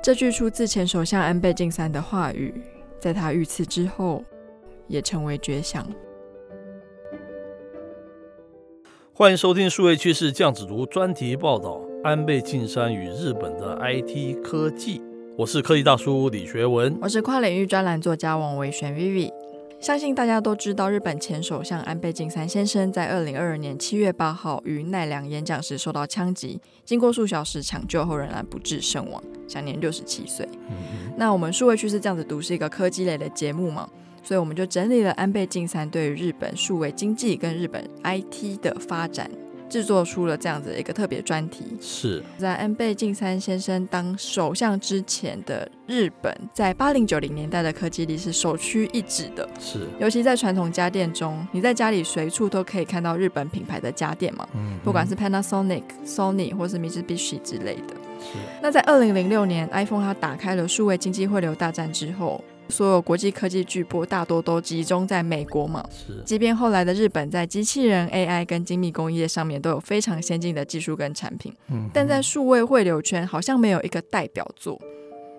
这句出自前首相安倍晋三的话语，在他遇刺之后，也成为绝响。欢迎收听数位趋势酱子读专题报道：安倍晋三与日本的 IT 科技。我是科技大叔李学文，我是跨领域专栏作家王维璇 Vivi。相信大家都知道，日本前首相安倍晋三先生在二零二二年七月八号于奈良演讲时受到枪击，经过数小时抢救后仍然不治身亡，享年六十七岁。那我们数位趋势这样子读是一个科技类的节目嘛，所以我们就整理了安倍晋三对于日本数位经济跟日本 IT 的发展。制作出了这样子一个特别专题，是在安倍晋三先生当首相之前的日本，在八零九零年代的科技力是首屈一指的。是，尤其在传统家电中，你在家里随处都可以看到日本品牌的家电嘛，嗯，不管是 Panasonic、Sony 或是 Mitsubishi 之类的。是，那在二零零六年，iPhone 它打开了数位经济汇流大战之后。所有国际科技巨擘大多都集中在美国嘛，是。即便后来的日本在机器人、AI 跟精密工业上面都有非常先进的技术跟产品，嗯，但在数位汇流圈好像没有一个代表作。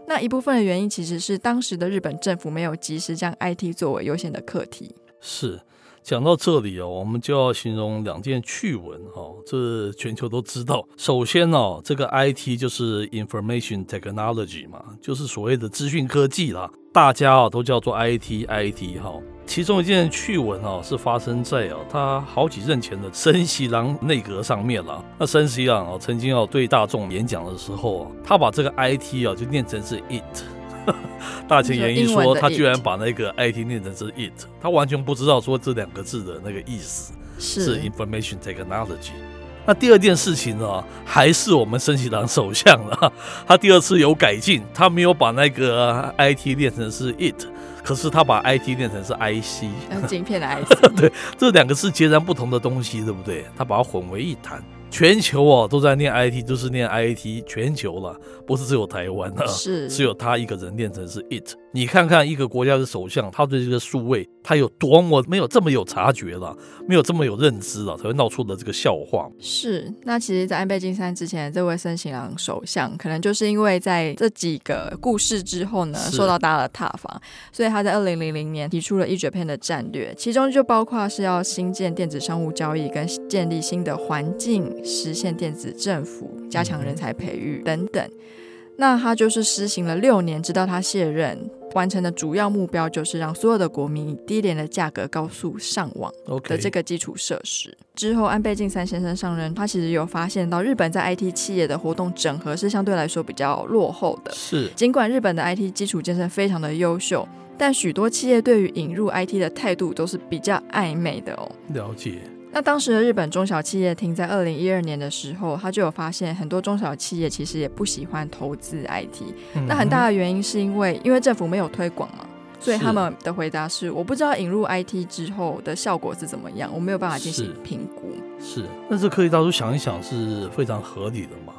那一部分的原因其实是当时的日本政府没有及时将 IT 作为优先的课题。是。讲到这里哦，我们就要形容两件趣闻哦，这全球都知道。首先哦，这个 IT 就是 Information Technology 嘛，就是所谓的资讯科技啦，大家啊都叫做 IT IT 哈。其中一件趣闻哦，是发生在啊他好几任前的森喜朗内阁上面了。那森喜朗啊曾经要对大众演讲的时候啊，他把这个 IT 啊就念成是 IT。大前研一说，他居然把那个 IT 念成是 it，他完全不知道说这两个字的那个意思是 information technology。那第二件事情呢，还是我们森喜朗首相了，他第二次有改进，他没有把那个 IT 念成是 it，可是他把 IT 念成是 IC，晶片的 IC。对，这两个是截然不同的东西，对不对？他把它混为一谈。全球哦都在念 IT，都是念 IT，全球了，不是只有台湾啊，是只有他一个人念成是 it。你看看一个国家的首相，他对这个数位，他有多么没有这么有察觉了，没有这么有认知了，才会闹出的这个笑话。是，那其实，在安倍晋三之前，这位森喜朗首相，可能就是因为在这几个故事之后呢，受到大家的挞伐，所以他在二零零零年提出了一 Japan 的战略，其中就包括是要新建电子商务交易，跟建立新的环境，实现电子政府，加强人才培育等等。那他就是施行了六年，直到他卸任，完成的主要目标就是让所有的国民以低廉的价格高速上网的这个基础设施。之后，安倍晋三先生上任，他其实有发现到日本在 IT 企业的活动整合是相对来说比较落后的。是，尽管日本的 IT 基础建设非常的优秀，但许多企业对于引入 IT 的态度都是比较暧昧的哦。了解。那当时的日本中小企业厅在二零一二年的时候，他就有发现很多中小企业其实也不喜欢投资 IT。嗯、那很大的原因是因为因为政府没有推广嘛，所以他们的回答是我不知道引入 IT 之后的效果是怎么样，我没有办法进行评估。是，是，那这科技大叔想一想是非常合理的嘛。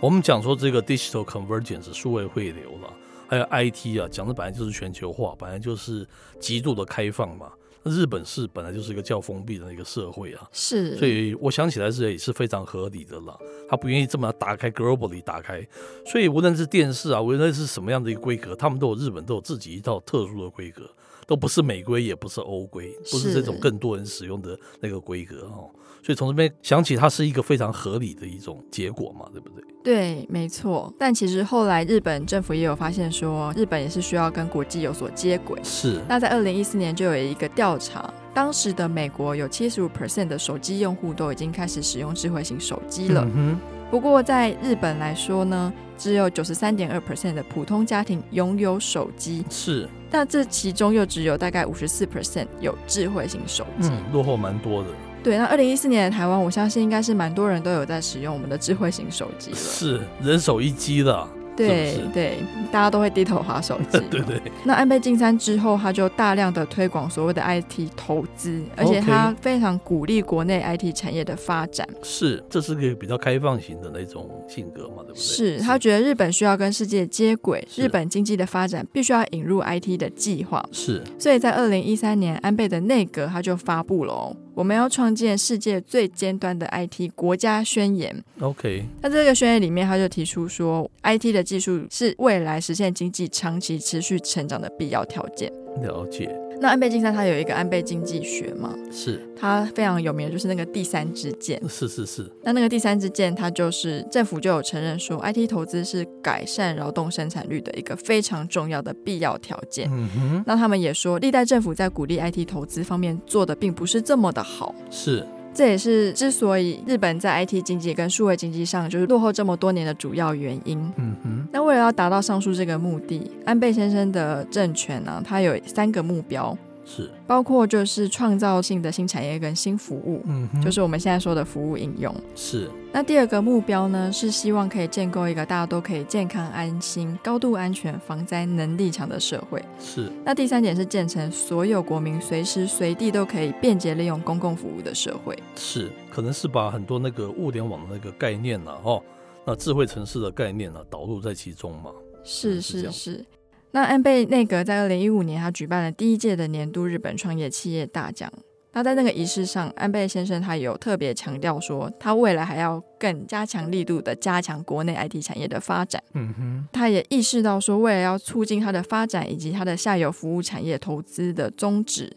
我们讲说这个 digital convergence 数位汇流了，还有 IT 啊，讲的本来就是全球化，本来就是极度的开放嘛。日本是本来就是一个较封闭的一个社会啊，是，所以我想起来是也是非常合理的了。他不愿意这么打开 globally 打开，所以无论是电视啊，无论是什么样的一个规格，他们都有日本都有自己一套特殊的规格，都不是美规，也不是欧规，不是这种更多人使用的那个规格哦。所以从这边想起，它是一个非常合理的一种结果嘛，对不对？对，没错。但其实后来日本政府也有发现说，日本也是需要跟国际有所接轨。是。那在二零一四年就有一个调查，当时的美国有七十五 percent 的手机用户都已经开始使用智慧型手机了。嗯哼。不过在日本来说呢，只有九十三点二 percent 的普通家庭拥有手机。是。但这其中又只有大概五十四 percent 有智慧型手机。嗯，落后蛮多的。对，那二零一四年的台湾，我相信应该是蛮多人都有在使用我们的智慧型手机了。是人手一机的。对对，大家都会低头划手机。对对。那安倍晋三之后，他就大量的推广所谓的 IT 投资，而且他非常鼓励国内 IT 产业的发展。是，这是个比较开放型的那种性格嘛，对不对？是他觉得日本需要跟世界接轨，日本经济的发展必须要引入 IT 的计划。是，所以在二零一三年，安倍的内阁他就发布了哦。我们要创建世界最尖端的 IT 国家宣言。OK，那这个宣言里面，他就提出说，IT 的技术是未来实现经济长期持续成长的必要条件。了解。那安倍晋三他有一个安倍经济学嘛？是。他非常有名的就是那个第三支箭。是是是。那那个第三支箭，它就是政府就有承认说，IT 投资是改善劳动生产率的一个非常重要的必要条件。嗯哼。那他们也说，历代政府在鼓励 IT 投资方面做的并不是这么的好。是。这也是之所以日本在 IT 经济跟数位经济上就是落后这么多年的主要原因。嗯哼。那为了要达到上述这个目的，安倍先生的政权呢、啊，他有三个目标。是，包括就是创造性的新产业跟新服务，嗯，就是我们现在说的服务应用。是。那第二个目标呢，是希望可以建构一个大家都可以健康安心、高度安全、防灾能力强的社会。是。那第三点是建成所有国民随时随地都可以便捷利用公共服务的社会。是，可能是把很多那个物联网的那个概念呢、啊，哦，那智慧城市的概念呢、啊，导入在其中嘛。是是是。那安倍内阁在二零一五年，他举办了第一届的年度日本创业企业大奖。那在那个仪式上，安倍先生他有特别强调说，他未来还要更加强力度的加强国内 IT 产业的发展。嗯哼，他也意识到说，为了要促进它的发展以及它的下游服务产业投资的宗旨，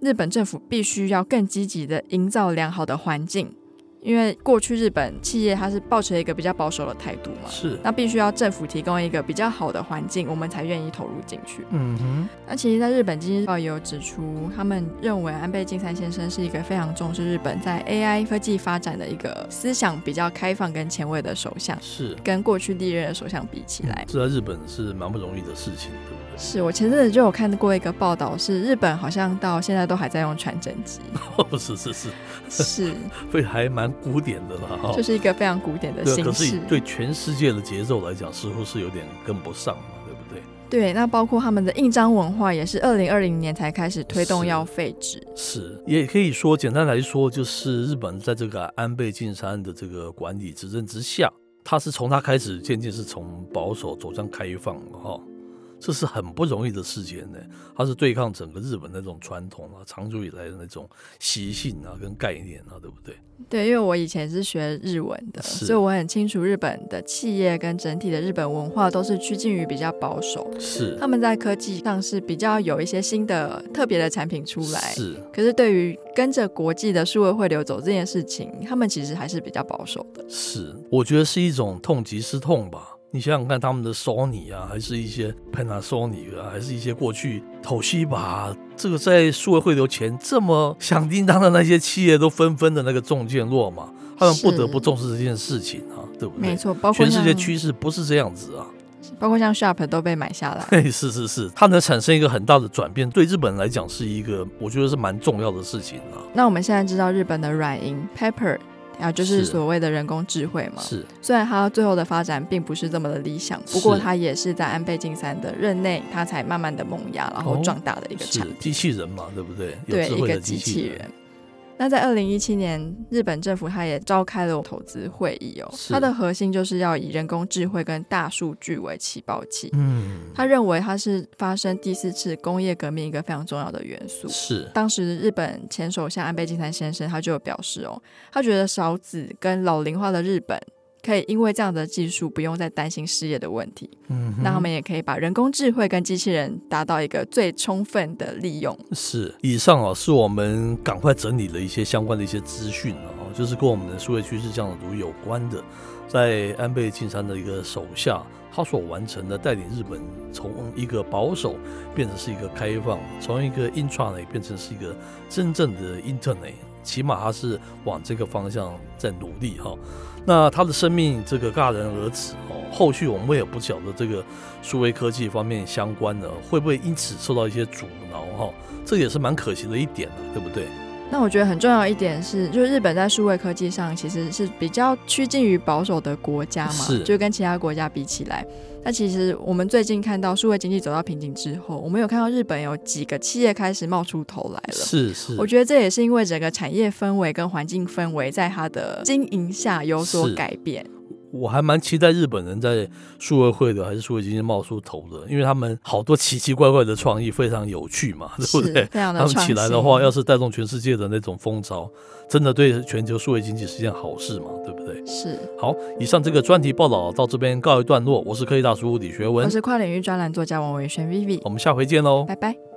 日本政府必须要更积极的营造良好的环境。因为过去日本企业它是抱持一个比较保守的态度嘛，是，那必须要政府提供一个比较好的环境，我们才愿意投入进去。嗯哼。那其实，在日本经济日报也有指出，他们认为安倍晋三先生是一个非常重视日本在 AI 科技发展的一个思想比较开放跟前卫的首相。是，跟过去历任的首相比起来，这在日本是蛮不容易的事情，对不对？是我前阵子就有看过一个报道，是日本好像到现在都还在用传真机。哦，是是是是，所以 还蛮古典的了哈。就是一个非常古典的形式，可是对全世界的节奏来讲，似乎是有点跟不上嘛，对不对？对，那包括他们的印章文化，也是二零二零年才开始推动要废止。是，也可以说，简单来说，就是日本在这个安倍晋三的这个管理执政之下，他是从他开始渐渐是从保守走向开放哈。这是很不容易的事情呢，它是对抗整个日本那种传统啊，长久以来的那种习性啊，跟概念啊，对不对？对，因为我以前是学日文的，所以我很清楚日本的企业跟整体的日本文化都是趋近于比较保守。是，他们在科技上是比较有一些新的特别的产品出来。是，可是对于跟着国际的数位汇流走这件事情，他们其实还是比较保守的。是，我觉得是一种痛即是痛吧。你想想看，他们的 Sony 啊，还是一些 Panasonic 啊，还是一些过去 Toshiba，这个在数位汇流前这么响叮当的那些企业，都纷纷的那个重剑落马，他们不得不重视这件事情啊，对不对？没错，包括全世界趋势不是这样子啊，包括像 Sharp 都被买下来。嘿，是是是，它能产生一个很大的转变，对日本来讲是一个我觉得是蛮重要的事情啊。那我们现在知道日本的软银 Pepper。然后就是所谓的人工智慧嘛，是。虽然它最后的发展并不是这么的理想，不过它也是在安倍晋三的任内，它才慢慢的萌芽，然后壮大的一个产品。机器人嘛，对不对？对，一个机器人。那在二零一七年，日本政府它也召开了投资会议哦，它的核心就是要以人工智慧跟大数据为起爆器。嗯，他认为它是发生第四次工业革命一个非常重要的元素。是，当时日本前首相安倍晋三先生他就有表示哦，他觉得少子跟老龄化的日本。可以因为这样的技术，不用再担心失业的问题。嗯，那他们也可以把人工智慧跟机器人达到一个最充分的利用。是，以上啊，是我们赶快整理了一些相关的一些资讯啊，就是跟我们的数位趋势这样读有关的，在安倍晋三的一个手下，他所完成的带领日本从一个保守变成是一个开放，从一个 intranet 变成是一个真正的 internet，起码他是往这个方向在努力哈。那他的生命这个戛然而止哦，后续我们也不晓得这个数位科技方面相关的会不会因此受到一些阻挠哈，这也是蛮可惜的一点，对不对？那我觉得很重要一点是，就是日本在数位科技上其实是比较趋近于保守的国家嘛，是就跟其他国家比起来。那其实我们最近看到数位经济走到瓶颈之后，我们有看到日本有几个企业开始冒出头来了。是是，我觉得这也是因为整个产业氛围跟环境氛围在它的经营下有所改变。我还蛮期待日本人在数位会的还是数位经济冒出头的，因为他们好多奇奇怪怪的创意非常有趣嘛，对不对？他们起来的话，要是带动全世界的那种风潮，真的对全球数位经济是件好事嘛，对不对？是。好，以上这个专题报道到这边告一段落。我是科技大叔李学文，我是跨领域专栏作家王维轩 Vivi，我们下回见喽，拜拜。